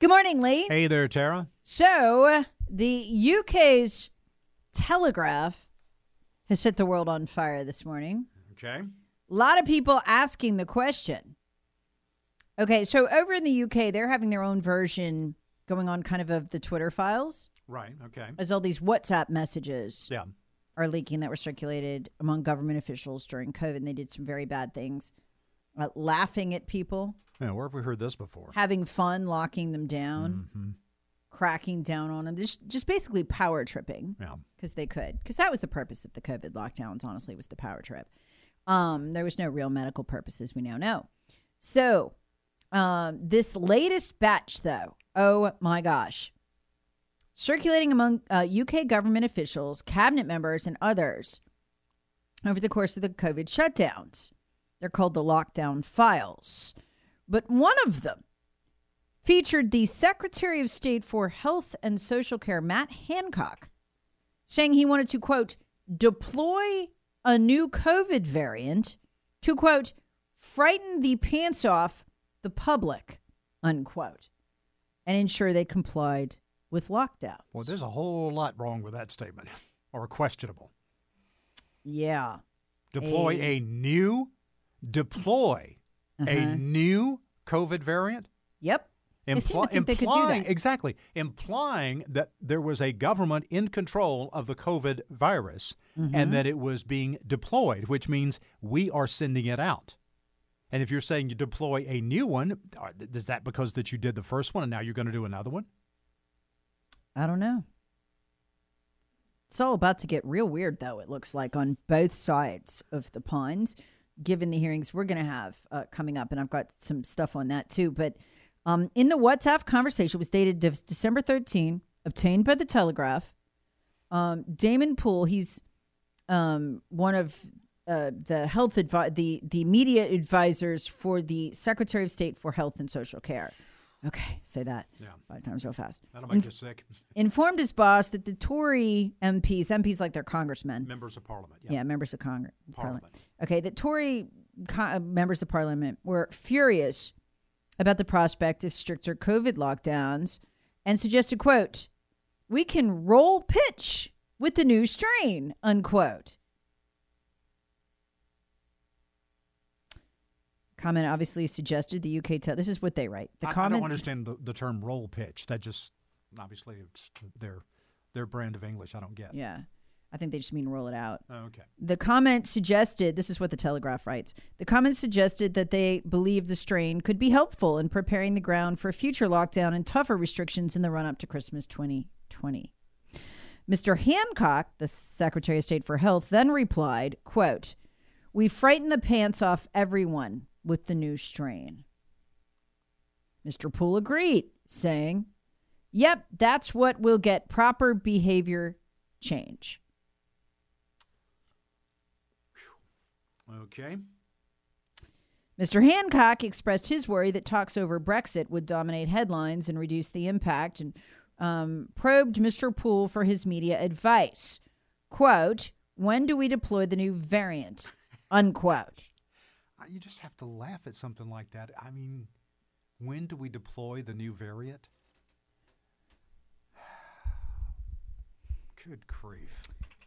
Good morning, Lee. Hey there, Tara. So, the UK's Telegraph has set the world on fire this morning. Okay. A lot of people asking the question. Okay, so over in the UK, they're having their own version going on kind of of the Twitter files Right. Okay. as all these WhatsApp messages Yeah. are leaking that were circulated among government officials during COVID. And they did some very bad things, uh, laughing at people, Yeah. Where have we heard this before? having fun, locking them down, Mm-hmm. cracking down on them, just, just basically power tripping. Yeah. because they could because that was the purpose of the covid lockdowns honestly was the power trip um there was no real medical purposes we now know so um this latest batch though oh my gosh circulating among uh, uk government officials cabinet members and others over the course of the covid shutdowns they're called the lockdown files but one of them featured the secretary of state for health and social care matt hancock saying he wanted to, quote, deploy a new COVID variant to, quote, frighten the pants off the public, unquote, and ensure they complied with lockdown. Well, there's a whole lot wrong with that statement, or questionable. Yeah. Deploy A- a, new, deploy a Uh-huh. new COVID variant. Yep. They seem to think they could do implying- that. Exactly. Implying that there was a government in control of the COVID virus Mm-hmm. and that it was being deployed, which means we are sending it out. And if you're saying you deploy a new one, is that because that you did the first one and now you're going to do another one? I don't know. It's all about to get real weird, though, it looks like, on both sides of the pond, given the hearings we're going to have uh, coming up. And I've got some stuff on that, too. But um, in the WhatsApp conversation, was dated De- December 13, obtained by the Telegraph. Um, Damon Poole, he's um, one of uh, the health advi- the the media advisors for the Secretary of State for Health and Social Care. Okay, say that Yeah. five times real fast. That'll make you sick. Informed his boss that the Tory MPs, MPs like they're congressmen, Members of Parliament. yeah, members of Congress, Parliament. Okay, the Tory co- uh, members of Parliament were furious about the prospect of stricter COVID lockdowns and suggested, "quote We can roll pitch with the new strain." Unquote. Comment obviously suggested the UK. Te- this is what they write. The I, I comment. don't understand the, the term roll pitch. That just obviously it's their their brand of English. I don't get. Yeah, I think they just mean roll it out. Oh, okay. The comment suggested this is what the Telegraph writes. The comment suggested that they believe the strain could be helpful in preparing the ground for future lockdown and tougher restrictions in the run up to Christmas 2020. Mr. Hancock, the Secretary of State for Health, then replied, quote, We frighten the pants off everyone with the new strain. Mr. Poole agreed, saying, Yep, that's what will get proper behavior change. Okay. Mr. Hancock expressed his worry that talks over Brexit would dominate headlines and reduce the impact and um, probed Mr. Poole for his media advice. Quote, when do we deploy the new variant? Unquote. You just have to laugh at something like that. I mean, when do we deploy the new variant? Good grief.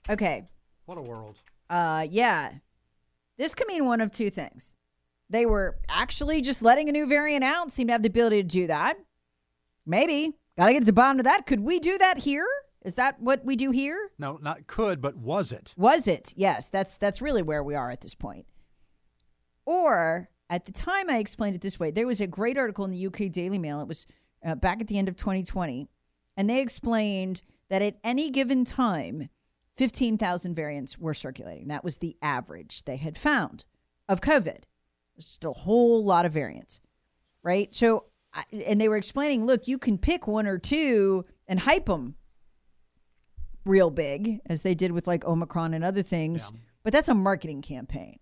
Okay. What a world. Uh, yeah. This could mean one of two things. they were actually just letting a new variant out, seem to have the ability to do that. Maybe. Got to get to the bottom of that. Could we do that here? Is that what we do here? No, not could, but was it? Was it? Yes, that's that's really where we are at this point. Or at the time, I explained it this way. There was a great article in the UK Daily Mail. It was uh, back at the end of 2020, and they explained that at any given time, 15,000 variants were circulating. That was the average they had found of COVID. There's just a whole lot of variants, right? So, and they were explaining, look, you can pick one or two and hype them real big, as they did with like Omicron and other things. But that's a marketing campaign.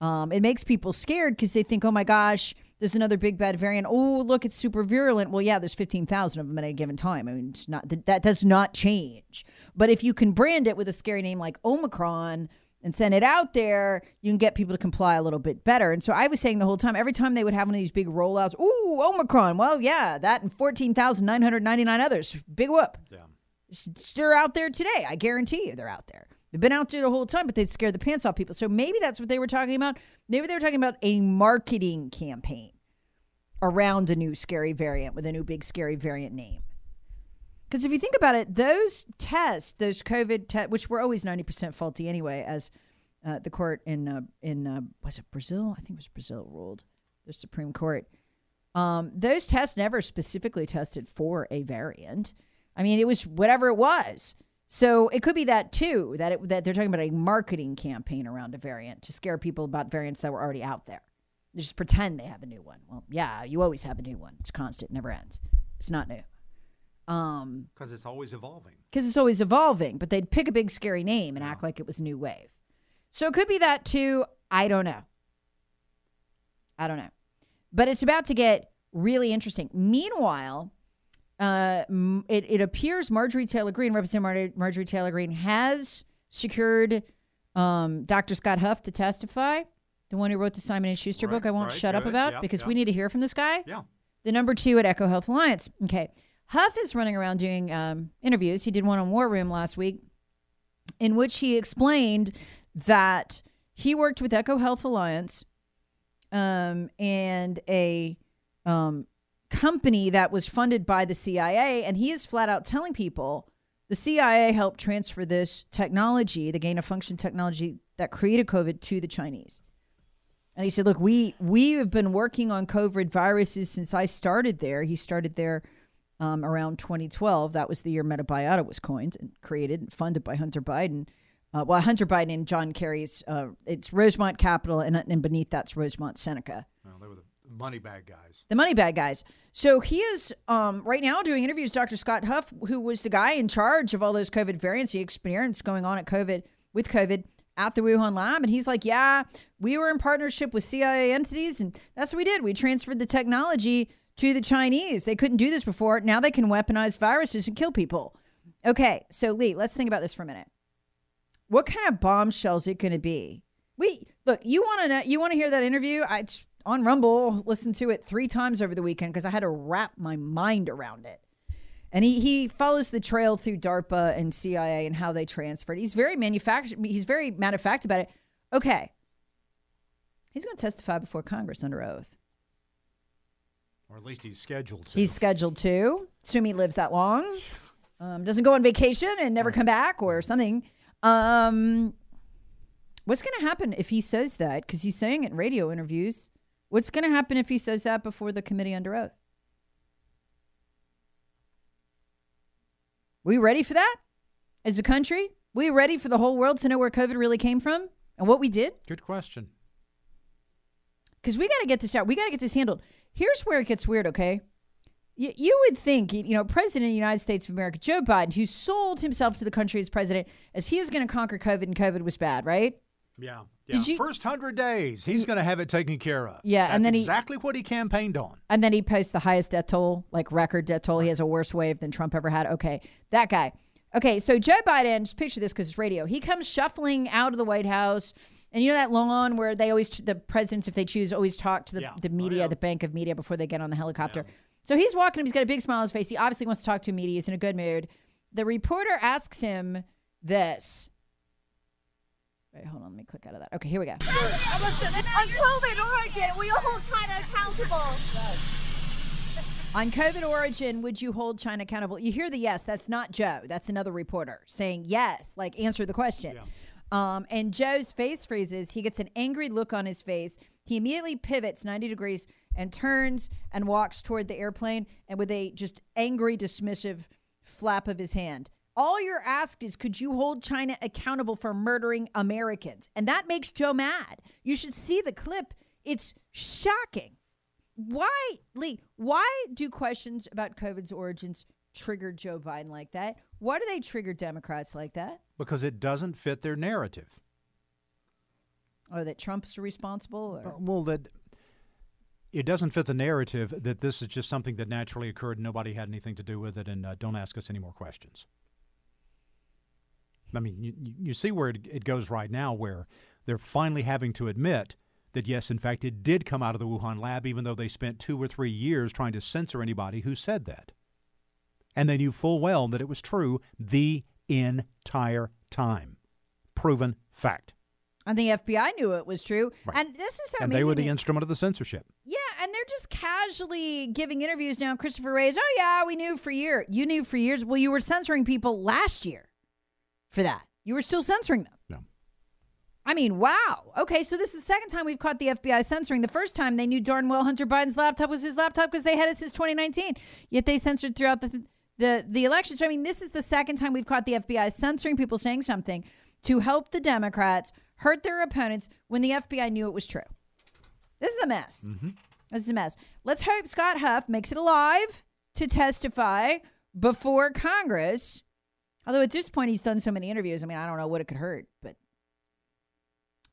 Um, it makes people scared because they think, oh my gosh, there's another big bad variant. Oh, look, it's super virulent. Well, yeah, there's 15,000 of them at a given time. I mean, it's not that, that does not change. But if you can brand it with a scary name like Omicron and send it out there, you can get people to comply a little bit better. And so I was saying the whole time, every time they would have one of these big rollouts, ooh, Omicron. Well, yeah, that and 14,999 others. Big whoop. Yeah. They're out there today. I guarantee you they're out there. They've been out there the whole time, but they scared the pants off people. So maybe that's what they were talking about. Maybe they were talking about a marketing campaign around a new scary variant with a new big scary variant name. Because if you think about it, those tests, those COVID tests, which were always 90% faulty anyway, as uh, the court in, uh, in uh, was it Brazil? I think it was Brazil ruled, the Supreme Court. Um, those tests never specifically tested for a variant. I mean, it was whatever it was. So it could be that too, that it, that they're talking about a marketing campaign around a variant to scare people about variants that were already out there. They just pretend they have a new one. Well, yeah, you always have a new one. It's constant, never ends. It's not new. Um, Because it's always evolving. because it's always evolving, but they'd pick a big scary name and act like it was new wave. So it could be that too. I don't know. I don't know. But it's about to get really interesting. Meanwhile, uh, it, it appears Marjorie Taylor Greene, Representative Mar- Marjorie Taylor Greene, has secured um, Dr. Scott Huff to testify, the one who wrote the Simon and Schuster book. I won't right, shut up about Yeah, because yeah. we need to hear from this guy Yeah. the number two at EcoHealth Alliance. Okay. Huff is running around doing um, interviews. He did one on War Room last week in which he explained that he worked with EcoHealth Alliance um, and a um, company that was funded by the CIA. And he is flat out telling people the CIA helped transfer this technology, the gain of function technology that created COVID, to the Chinese. And he said, "Look, we we have been working on COVID viruses since I started there. He started there um, around 2012. That was the year Metabiota was coined and created and funded by Hunter Biden. Uh, well, Hunter Biden and John Kerry's. Uh, it's Rosemont Capital, and, and beneath that's Rosemont Seneca money bag guys. the money bag guys. So he is um, right now doing interviews. Dr. Scott Huff, who was the guy in charge of all those COVID variants, the experience going on at COVID with COVID at the Wuhan lab, and he's like, "Yeah, we were in partnership with CIA entities, and that's what we did. We transferred the technology to the Chinese. They couldn't do this before. Now they can weaponize viruses and kill people." Okay, so Lee, let's think about this for a minute. What kind of bombshell is it going to be? We look. You want to know? You want to hear that interview? I on Rumble. Listened to it three times over the weekend because I had to wrap my mind around it. And he he follows the trail through DARPA and CIA and how they transferred. He's very manufactured. He's very matter of fact about it. Okay, he's going to testify before Congress under oath. Or at least he's scheduled to. He's scheduled to. Assume he lives that long. Um, doesn't go on vacation and never come back or something. Um, what's going to happen if he says that? Because he's saying it in radio interviews. What's going to happen if he says that before the committee under oath? We ready for that as a country? We ready for the whole world to know where COVID really came from and what we did? Good question. because we got to get this out. We got to get this handled. Here's where it gets weird, okay? You, you would think, you know, President of the United States of America, Joe Biden, who sold himself to the country as president, as he is going to conquer COVID and COVID was bad, right? Yeah. Did yeah. you- First hundred days, he's going to have it taken care of. Yeah, That's and then he- exactly what he campaigned on. And then he posts the highest death toll, like record death toll. He has a worse wave than Trump ever had. Okay, that guy. Okay, so Joe Biden, just picture this because it's radio. He comes shuffling out of the White House. And you know that lawn where they always, the presidents, if they choose, always talk to the, Yeah. the Oh, media, yeah. the bank of media before they get on the helicopter. So he's walking up, he's got a big smile on his face. He obviously wants to talk to media. He's in a good mood. The reporter asks him this Wait, hold on. Let me click out of that. Okay, here we go. On COVID origin, will you hold China accountable? On COVID origin, would you hold China accountable? You hear the yes. That's not Joe. That's another reporter saying yes, like answer the question. Um, and Joe's face freezes. He gets an angry look on his face. He immediately pivots 90 degrees and turns and walks toward the airplane and with a just angry, dismissive flap of his hand. All you're asked is, could you hold China accountable for murdering Americans? And that makes Joe mad. You should see the clip. It's shocking. Why, Lee, why do questions about COVID's origins trigger Joe Biden like that? Why do they trigger Democrats like that? Because it doesn't fit their narrative. Or that Trump's responsible? Or? Uh, Well, that it doesn't fit the narrative that this is just something that naturally occurred. And nobody had anything to do with it, and uh, don't ask us any more questions. I mean, you, you- see where it, it goes right now, where they're finally having to admit that yes, in fact, it did come out of the Wuhan lab, even though they spent two or three years trying to censor anybody who said that, and they knew full well that it was true the entire time. Proven fact. And the FBI knew it was true. Right. And this is so and amazing. they were the instrument of the censorship. Yeah, and they're just casually giving interviews now. Christopher Wray's, oh yeah, we knew for years. You knew for years. Well, you were censoring people last year for that. You were still censoring them. No. I mean, wow. Okay, so this is the second time we've caught the FBI censoring. The first time they knew darn well Hunter Biden's laptop was his laptop because they had it since 2019. Yet they censored throughout the the the election. So I mean, this is the second time we've caught the FBI censoring people saying something to help the Democrats hurt their opponents when the FBI knew it was true. This is a mess. Mm-hmm. This is a mess. Let's hope Scott Huff makes it alive to testify before Congress. Although at this point he's done so many interviews, I mean, I don't know what it could hurt, but.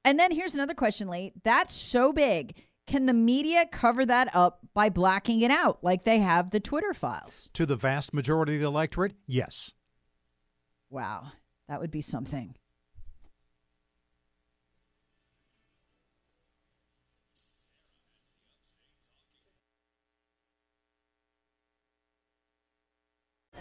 And then here's another question, Lee. That's so big. Can the media cover that up by blacking it out like they have the Twitter files? To the vast majority of the electorate, yes. Wow, that would be something.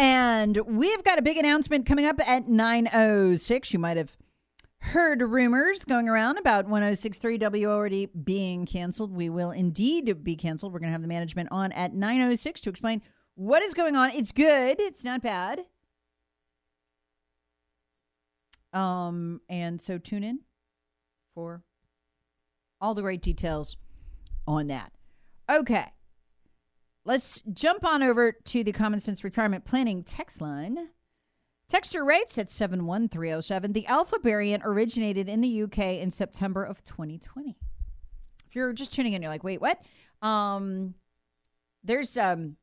And we've got a big announcement coming up at 9.06. You might have heard rumors going around about 106.3 WORD being canceled. We will indeed be canceled. We're going to have the management on at 9.06 to explain what is going on. It's good. It's not bad. Um, and so tune in for all the great details on that. Okay. Let's jump on over to the Common Sense Retirement Planning text line. Texture rates at 71307. The Alpha variant originated in the UK in September of 2020. If you're just tuning in, you're like, wait, what? Um, there's um,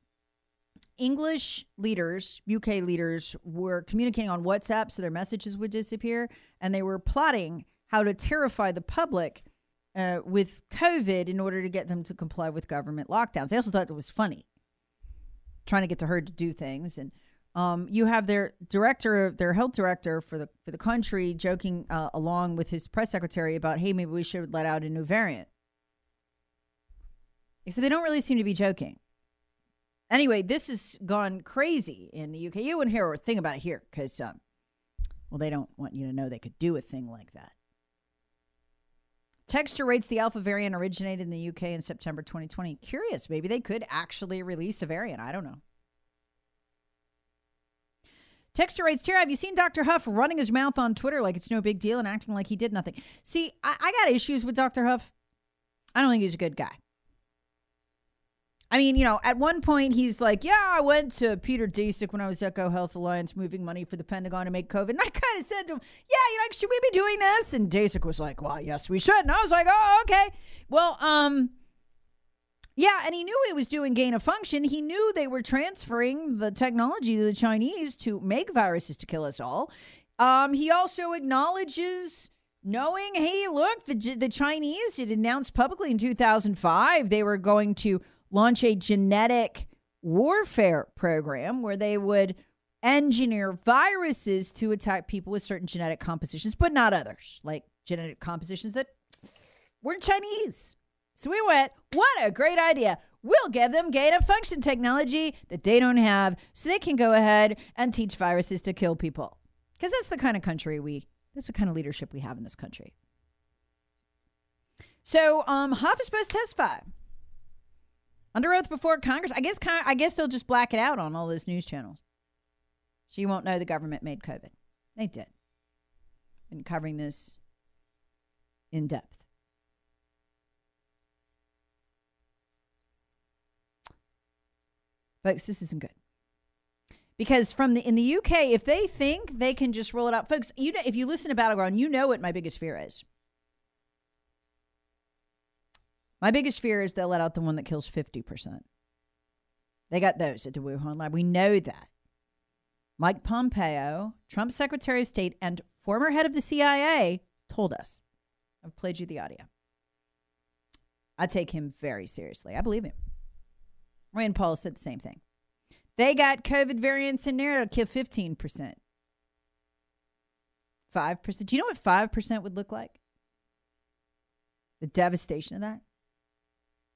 English leaders, UK leaders, were communicating on WhatsApp so their messages would disappear, and they were plotting how to terrify the public uh, with COVID in order to get them to comply with government lockdowns. They also thought it was funny, trying to get the herd to do things. And um, you have their director, their health director for the for the country, joking uh, along with his press secretary about, hey, maybe we should let out a new variant. So they don't really seem to be joking. Anyway, this has gone crazy in the UK. You wouldn't hear a thing about it here because, um, well, they don't want you to know they could do a thing like that. Texture rates the alpha variant originated in the UK in September 2020. Curious, maybe they could actually release a variant. I don't know. Texture rates here. Have you seen Dr. Huff running his mouth on Twitter like it's no big deal and acting like he did nothing? See, I, I got issues with Dr. Huff. I don't think he's a good guy. I mean, you know, at one point he's like, "Yeah, I went to Peter Daszak when I was EcoHealth Alliance, moving money for the Pentagon to make COVID." And I kind of said to him, "Yeah, you know, should we be doing this?" And Daszak was like, "Well, yes, we should." And I was like, "Oh, okay." Well, um, yeah, and he knew he was doing gain of function. He knew they were transferring the technology to the Chinese to make viruses to kill us all. Um, he also acknowledges knowing, hey, look, the the Chinese had announced publicly in 2005 they were going to launch a genetic warfare program where they would engineer viruses to attack people with certain genetic compositions, but not others, like genetic compositions that weren't Chinese. So we went, what a great idea. We'll give them gain of function technology that they don't have so they can go ahead and teach viruses to kill people. Because that's the kind of country we, that's the kind of leadership we have in this country. So, um, Huff is supposed to testify under oath before Congress. I guess, I guess they'll just black it out on all those news channels. So you won't know the government made COVID. They did. Been covering this in depth. Folks, this isn't good. Because from the in the UK, if they think they can just roll it out, folks, you know, if you listen to Battleground, you know what my biggest fear is. My biggest fear is they'll let out the one that kills 50%. They got those at the Wuhan lab. We know that. Mike Pompeo, Trump's Secretary of State and former head of the CIA, told us. I've played you the audio. I take him very seriously. I believe him. Rand Paul said the same thing. They got COVID variants in there that'll kill 15%. 5%. Do you know what 5% would look like? The devastation of that?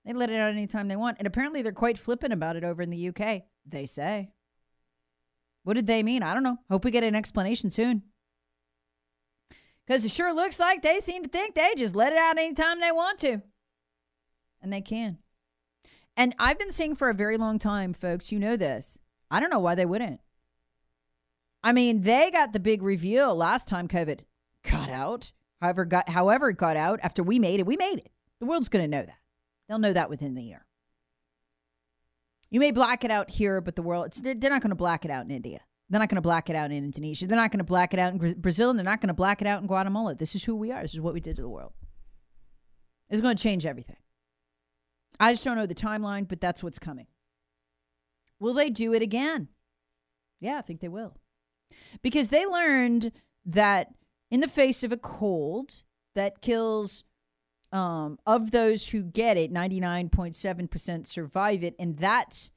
They let it out anytime they want. And apparently they're quite flippant about it over in the UK, they say. What did they mean? I don't know. Hope we get an explanation soon. Because it sure looks like they seem to think they just let it out anytime they want to. And they can. And I've been saying for a very long time, folks, you know this. I don't know why they wouldn't. I mean, they got the big reveal last time COVID got out. However, got however it got out after we made it, we made it. The world's to know that. They'll know that within the year. You may black it out here, but the world, it's, they're not going to black it out in India. They're not going to black it out in Indonesia. They're not going to black it out in Brazil, and they're not going to black it out in Guatemala. This is who we are. This is what we did to the world. It's going to change everything. I just don't know the timeline, but that's what's coming. Will they do it again? Yeah, I think they will. Because they learned that in the face of a cold that kills um, of those who get it, 99.7% survive it. And that's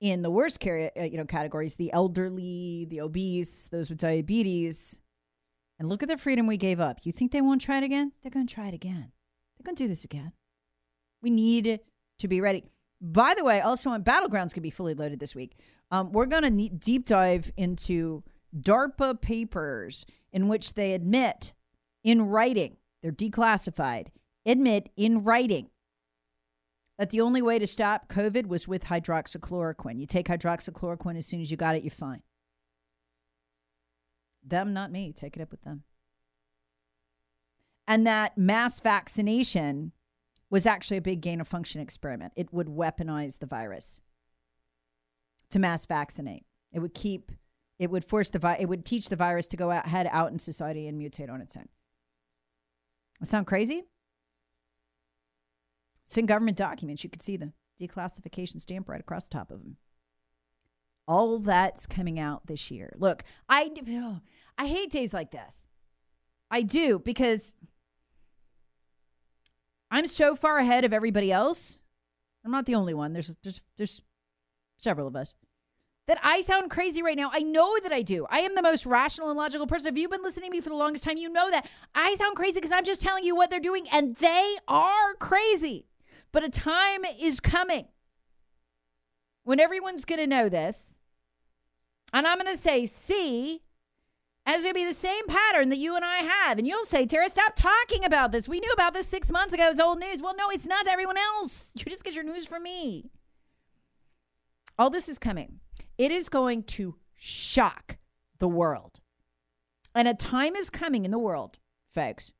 in the worst car- uh, you know, categories the elderly, the obese, those with diabetes. And look at the freedom we gave up. You think they won't try it again? They're going to try it again. They're going to do this again. We need to be ready. By the way, also on Battlegrounds can be fully loaded this week. Um, we're going to deep dive into DARPA papers in which they admit in writing, they're declassified, admit in writing that the only way to stop COVID was with hydroxychloroquine. You take hydroxychloroquine as soon as you got it, you're fine. Them, not me. Take it up with them. And that mass vaccination was actually a big gain of function experiment. It would weaponize the virus to mass vaccinate. It would keep, it would force the it would teach the virus to go out, head out in society and mutate on its own. Sound crazy? It's in government documents. You can see the declassification stamp right across the top of them. All that's coming out this year. Look, I, oh, I hate days like this. I do because I'm so far ahead of everybody else. I'm not the only one. There's there's there's several of us. That I sound crazy right now. I know that I do. I am the most rational and logical person. If you've been listening to me for the longest time, you know that. I sound crazy because I'm just telling you what they're doing, and they are crazy. But a time is coming when everyone's going to know this. And I'm going to say, see, as it'll be the same pattern that you and I have. And you'll say, Tara, stop talking about this. We knew about this six months ago. It's old news. Well, no, it's not to everyone else. You just get your news from me. All this is coming. It is going to shock the world. And a time is coming in the world, folks.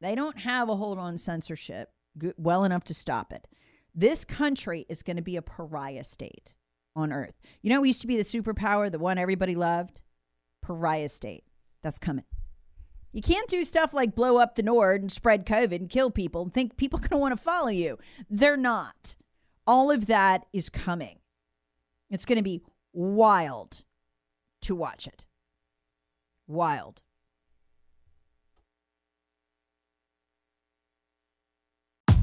They don't have a hold on censorship well enough to stop it. This country is going to be a pariah state on earth. You know, we used to be the superpower, the one everybody loved? Pariah state. That's coming. You can't do stuff like blow up the Nord and spread COVID and kill people and think people are going to want to follow you. They're not. All of that is coming. It's going to be wild to watch it. Wild.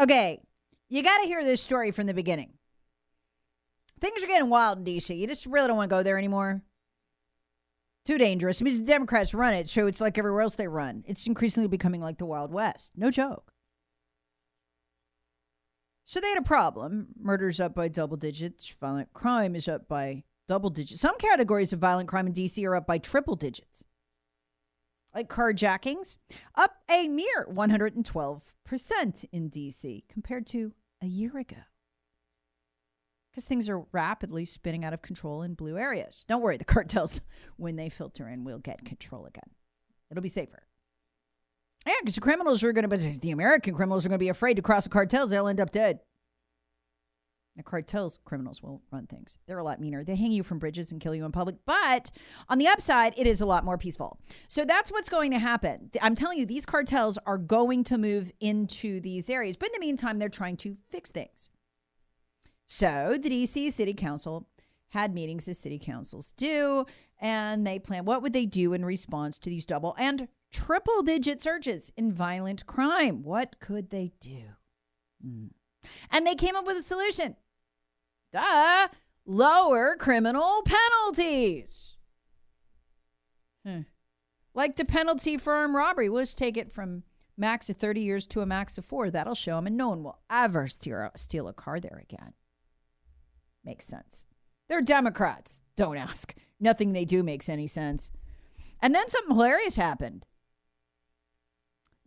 Okay, you got to hear this story from the beginning. Things are getting wild in D.C. You just really don't want to go there anymore. Too dangerous. I mean, the Democrats run it, so it's like everywhere else they run. It's increasingly becoming like the Wild West. No joke. So they had a problem. Murder's up by double digits. Violent crime is up by double digits. Some categories of violent crime in D.C. are up by triple digits. Like carjackings, up a mere 112% in D.C. compared to a year ago. Because things are rapidly spinning out of control in blue areas. Don't worry, the cartels, when they filter in, will get control again. It'll be safer. Yeah, because the criminals are going to the American criminals are going to be afraid to cross the cartels. They'll end up dead. The cartels criminals will run things. They're a lot meaner. They hang you from bridges and kill you in public. But on the upside, it is a lot more peaceful. So that's what's going to happen. I'm telling you, these cartels are going to move into these areas. But in the meantime, they're trying to fix things. So the DC City Council had meetings as city councils do, and they plan what would they do in response to these double and triple digit surges in violent crime. What could they do? Mm. And they came up with a solution. Duh. Lower criminal penalties. Hmm. Like the penalty for armed robbery. We'll just take it from max of 30 years to a max of four. That'll show them, and no one will ever steal, steal a car there again. Makes sense. They're Democrats. Don't ask. Nothing they do makes any sense. And then something hilarious happened.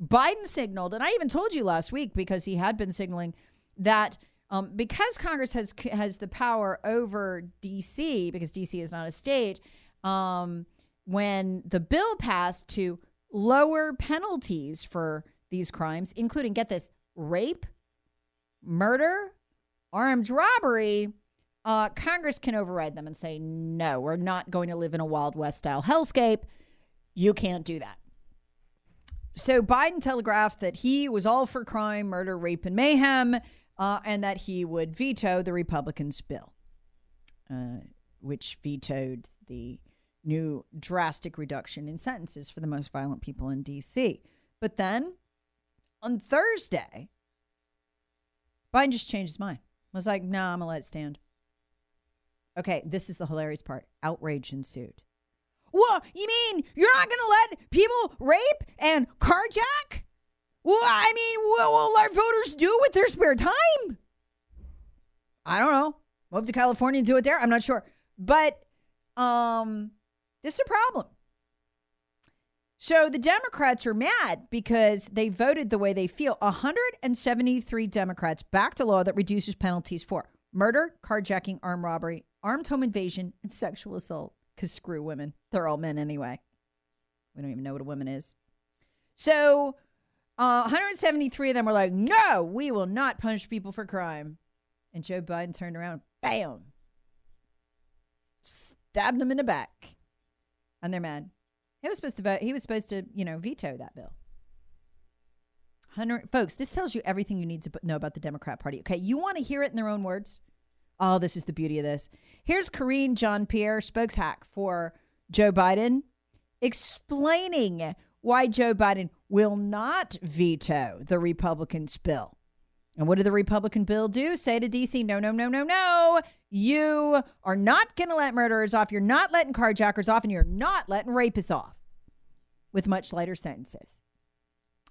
Biden signaled, and I even told you last week because he had been signaling that um, because Congress has has the power over D.C. because D.C. is not a state. Um, when the bill passed to lower penalties for these crimes, including get this rape, murder, armed robbery, uh, Congress can override them and say, no, we're not going to live in a Wild West style hellscape. You can't do that. So Biden telegraphed that he was all for crime, murder, rape, and mayhem uh, and that he would veto the Republicans' bill, uh, which vetoed the new drastic reduction in sentences for the most violent people in D.C. But then on Thursday, Biden just changed his mind. Was like, no, nah, I'm gonna let it stand. Okay, this is the hilarious part. Outrage ensued. What? You mean you're not gonna let people rape and carjack? Well, I mean, what will our voters do with their spare time? I don't know. Move to California and do it there. I'm not sure. But um, this is a problem. So the Democrats are mad because they voted the way they feel. 173 Democrats backed a law that reduces penalties for murder, carjacking, armed robbery, armed home invasion, and sexual assault. Because screw women. They're all men anyway. We don't even know what a woman is. So uh, 173 of them were like, no, we will not punish people for crime. And Joe Biden turned around, bam, stabbed them in the back. And they're mad. He was supposed to vote, he was supposed to, you know, veto that bill. 100, folks, this tells you everything you need to know about the Democrat Party. Okay, you want to hear it in their own words? Oh, this is the beauty of this. Here's Karine John Pierre, spokeshack for Joe Biden, explaining why Joe Biden will not veto the Republicans' bill. And what did the Republican bill do? Say to DC, no, no, no, no, no. You are not going to let murderers off. You're not letting carjackers off, and you're not letting rapists off with much lighter sentences.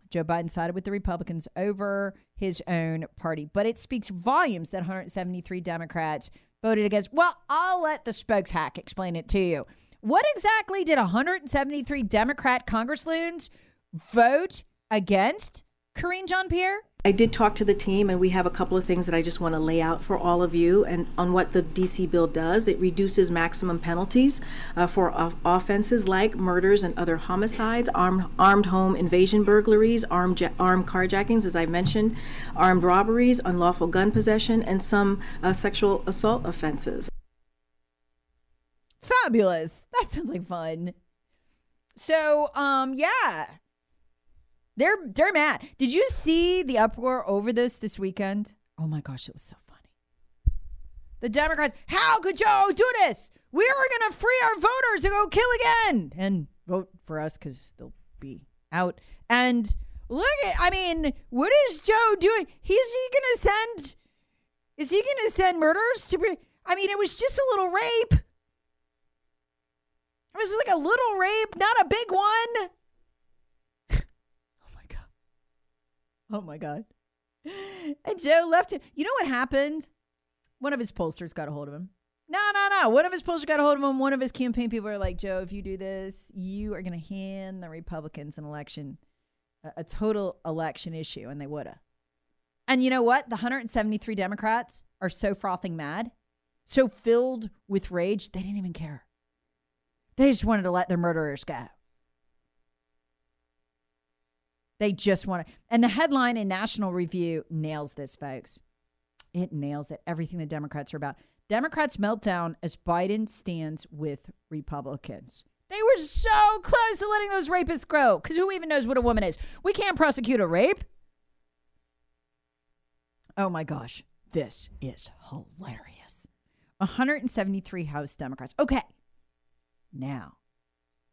Joe Biden sided with the Republicans over his own party. But it speaks volumes that 173 Democrats voted against. Well, I'll let the spokes hack explain it to you. What exactly did 173 Democrat congressloons vote against Karine Jean Pierre? I did talk to the team, and we have a couple of things that I just want to lay out for all of you and on what the DC bill does. It reduces maximum penalties uh, for off- offenses like murders and other homicides, armed, armed home invasion burglaries, armed, ja- armed carjackings, as I mentioned, armed robberies, unlawful gun possession, and some uh, sexual assault offenses. Fabulous. That sounds like fun. So, um, yeah, they're they're mad. Did you see the uproar over this this weekend? Oh my gosh, it was so funny. The Democrats, how could Joe do this? We were gonna free our voters to go kill again and vote for us because they'll be out. And look at, I mean, what is Joe doing? He's he gonna send? Is he gonna send murderers to? Be, I mean, it was just a little rape. It was like a little rape, not a big one. Oh my God. And Joe left him. You know what happened? One of his pollsters got a hold of him. No, no, no. One of his pollsters got a hold of him. One of his campaign people are like, Joe, if you do this, you are going to hand the Republicans an election, a, a total election issue. And they would have. And you know what? The 173 Democrats are so frothing mad, so filled with rage, they didn't even care. They just wanted to let their murderers go. They just want to. And the headline in National Review nails this, folks. It nails it. Everything the Democrats are about. Democrats meltdown as Biden stands with Republicans. They were so close to letting those rapists grow. Because who even knows what a woman is? We can't prosecute a rape. Oh my gosh. This is hilarious. 173 House Democrats. Okay. Now,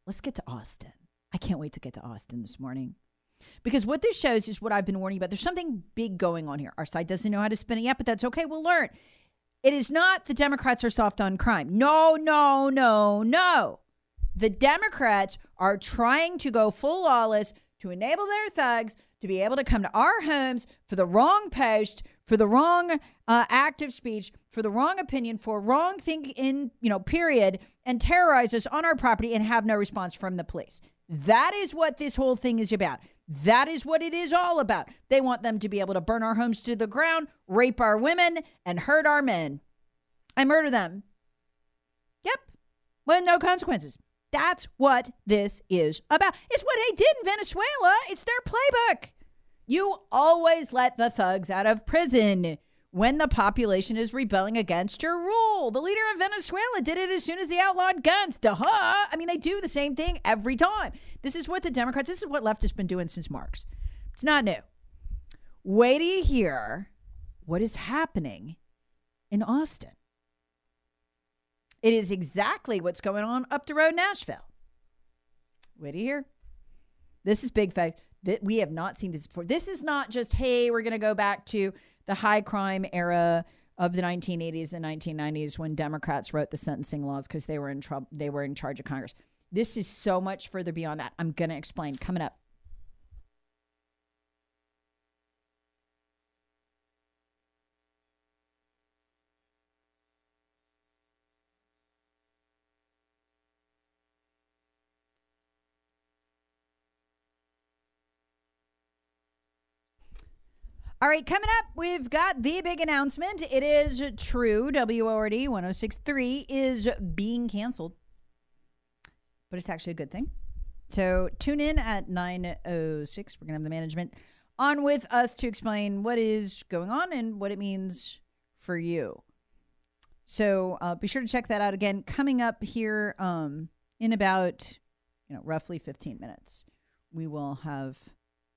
let's get to Austin. I can't wait to get to Austin this morning. Because what this shows is what I've been warning about. There's something big going on here. Our side doesn't know how to spin it yet, but that's okay. We'll learn. It is not the Democrats are soft on crime. No, no, no, no. The Democrats are trying to go full lawless to enable their thugs to be able to come to our homes for the wrong post, for the wrong uh, act of speech, for the wrong opinion, for wrong thing in, you know, period, and terrorize us on our property and have no response from the police. That is what this whole thing is about. That is what it is all about. They want them to be able to burn our homes to the ground, rape our women, and hurt our men. I murder them. Yep. With no consequences. That's what this is about. It's what they did in Venezuela. It's their playbook. You always let the thugs out of prison when the population is rebelling against your rule. The leader of Venezuela did it as soon as he outlawed guns. Duh. I mean, they do the same thing every time. This is what the Democrats, this is what left has been doing since Marx. It's not new. Wait you hear what is happening in Austin. It is exactly what's going on up the road in Nashville. Wait you hear. This is big fact that we have not seen this before. This is not just, hey, we're going to go back to the high crime era of the 1980s and 1990s when Democrats wrote the sentencing laws because they were in trouble. They were in charge of Congress. This is so much further beyond that. I'm going to explain coming up. All right, coming up, we've got the big announcement. It is true. WORD 1063 is being canceled, but it's actually a good thing. So tune in at 906. We're going to have the management on with us to explain what is going on and what it means for you. So uh, be sure to check that out again. Coming up here um, in about, you know, roughly 15 minutes, we will have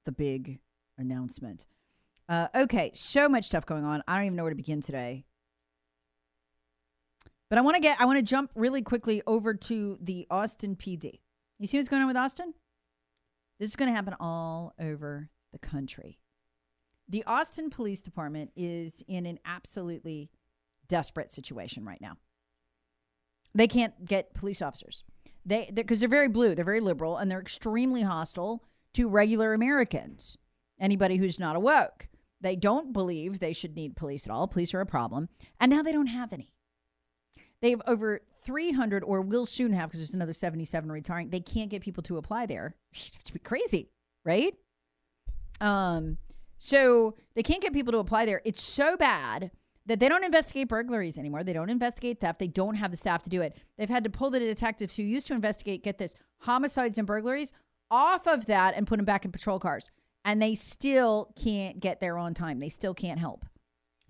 the big announcement. Uh, okay, so much stuff going on. I don't even know where to begin today. But I want to get, I want to jump really quickly over to the Austin PD. You see what's going on with Austin? This is going to happen all over the country. the Austin Police Department is in an absolutely desperate situation right now. They can't get police officers. They because they're, they're very blue, they're very liberal, and they're extremely hostile to regular Americans. Anybody who's not awoke. They don't believe they should need police at all. Police are a problem. And now they don't have any. They have over 300, or will soon have, because there's another 77 retiring. They can't get people to apply there. It's crazy, right? Um, so they can't get people to apply there. It's so bad that they don't investigate burglaries anymore. They don't investigate theft. They don't have the staff to do it. They've had to pull the detectives who used to investigate, get this, homicides and burglaries off of that and put them back in patrol cars and they still can't get there on time. They still can't help.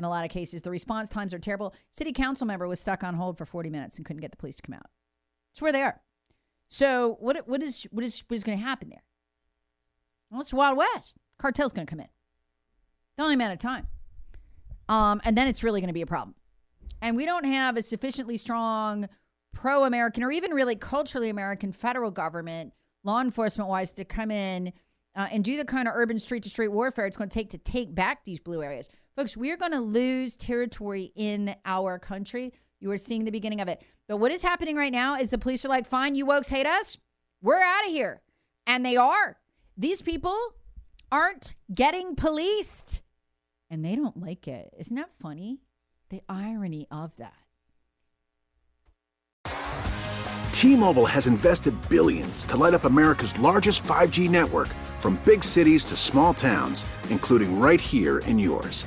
In a lot of cases, the response times are terrible. City council member was stuck on hold for 40 minutes and couldn't get the police to come out. That's where they are. So what what is what is what is going to happen there? Well, it's Wild West. Cartel's going to come in. The only amount of time. Um, and then it's really going to be a problem. And we don't have a sufficiently strong pro-American or even really culturally American federal government, law enforcement wise, to come in uh, and do the kind of urban street to street warfare it's going to take to take back these blue areas. Folks, we are going to lose territory in our country. You are seeing the beginning of it. But what is happening right now is the police are like, fine, you wokes hate us. We're out of here. And they are. These people aren't getting policed. And they don't like it. Isn't that funny? The irony of that. T-Mobile has invested billions to light up America's largest 5G network from big cities to small towns, including right here in yours.